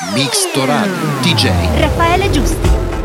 Mixtoradio DJ Raffaele Giusti.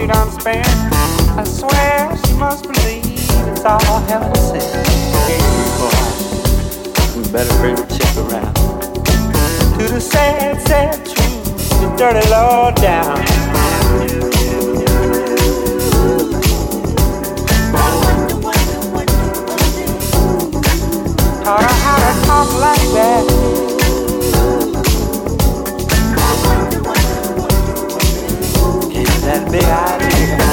You done spent? I swear she must believe it's all heaven sent. Hey, boy, we better bring the chick around. To the sad, sad truth, the dirty law down. Taught her how to talk like that. That big idea.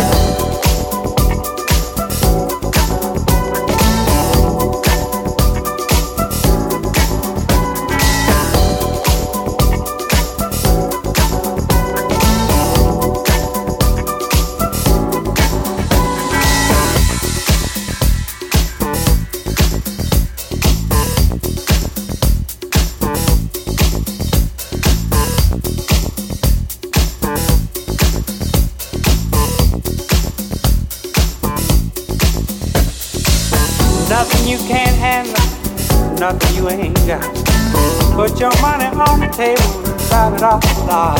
Nothing you ain't got. Put your money on the table and drive it off the lot.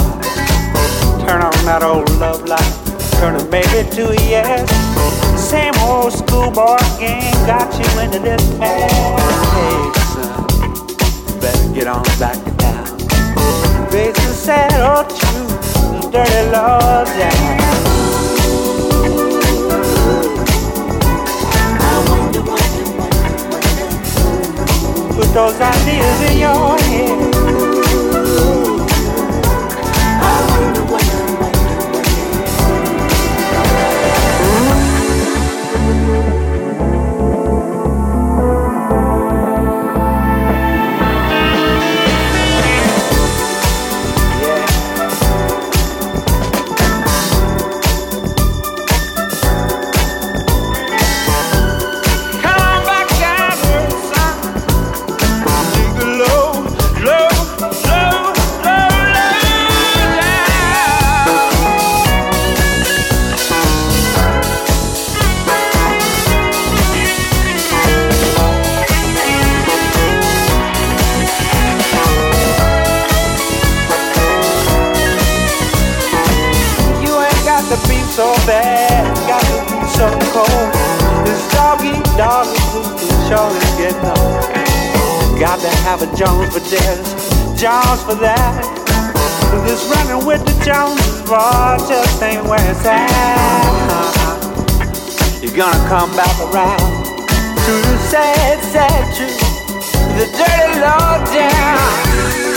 Turn on that old love light, turn it maybe to a yes. Same old schoolboy game got you into this mess. Hey, son, better get on back to town. Face the sad old truth, the dirty law down. Put those ideas in your head. With the Joneses, boy, just ain't where it's at. You're gonna come back around to the sad, sad truth, the dirty law down.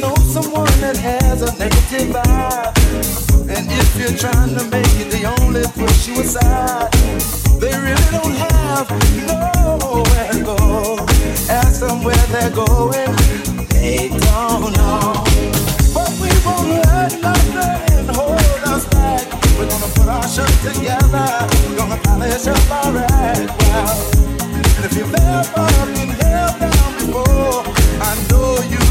know someone that has a negative vibe. And if you're trying to make it, they only push you aside. They really don't have nowhere to go. Ask them where they're going, they don't know. But we won't let nothing hold us back. We're gonna put our show together. We're gonna polish up our act. Wow. And if you've ever been held down before, I know you.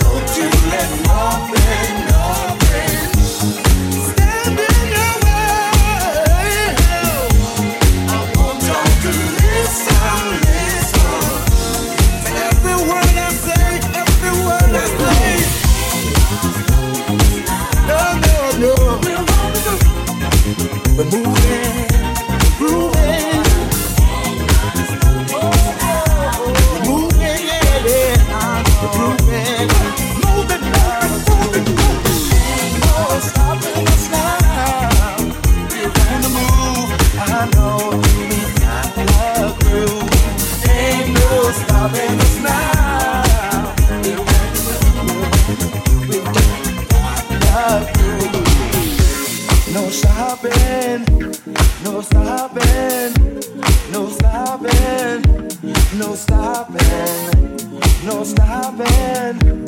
Don't you let nothing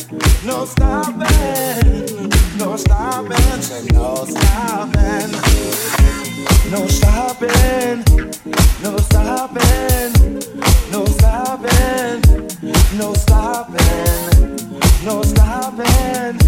No stopping, no stopping, no stopping. No stopping, no stopping, no stopping, no stopping, no stopping.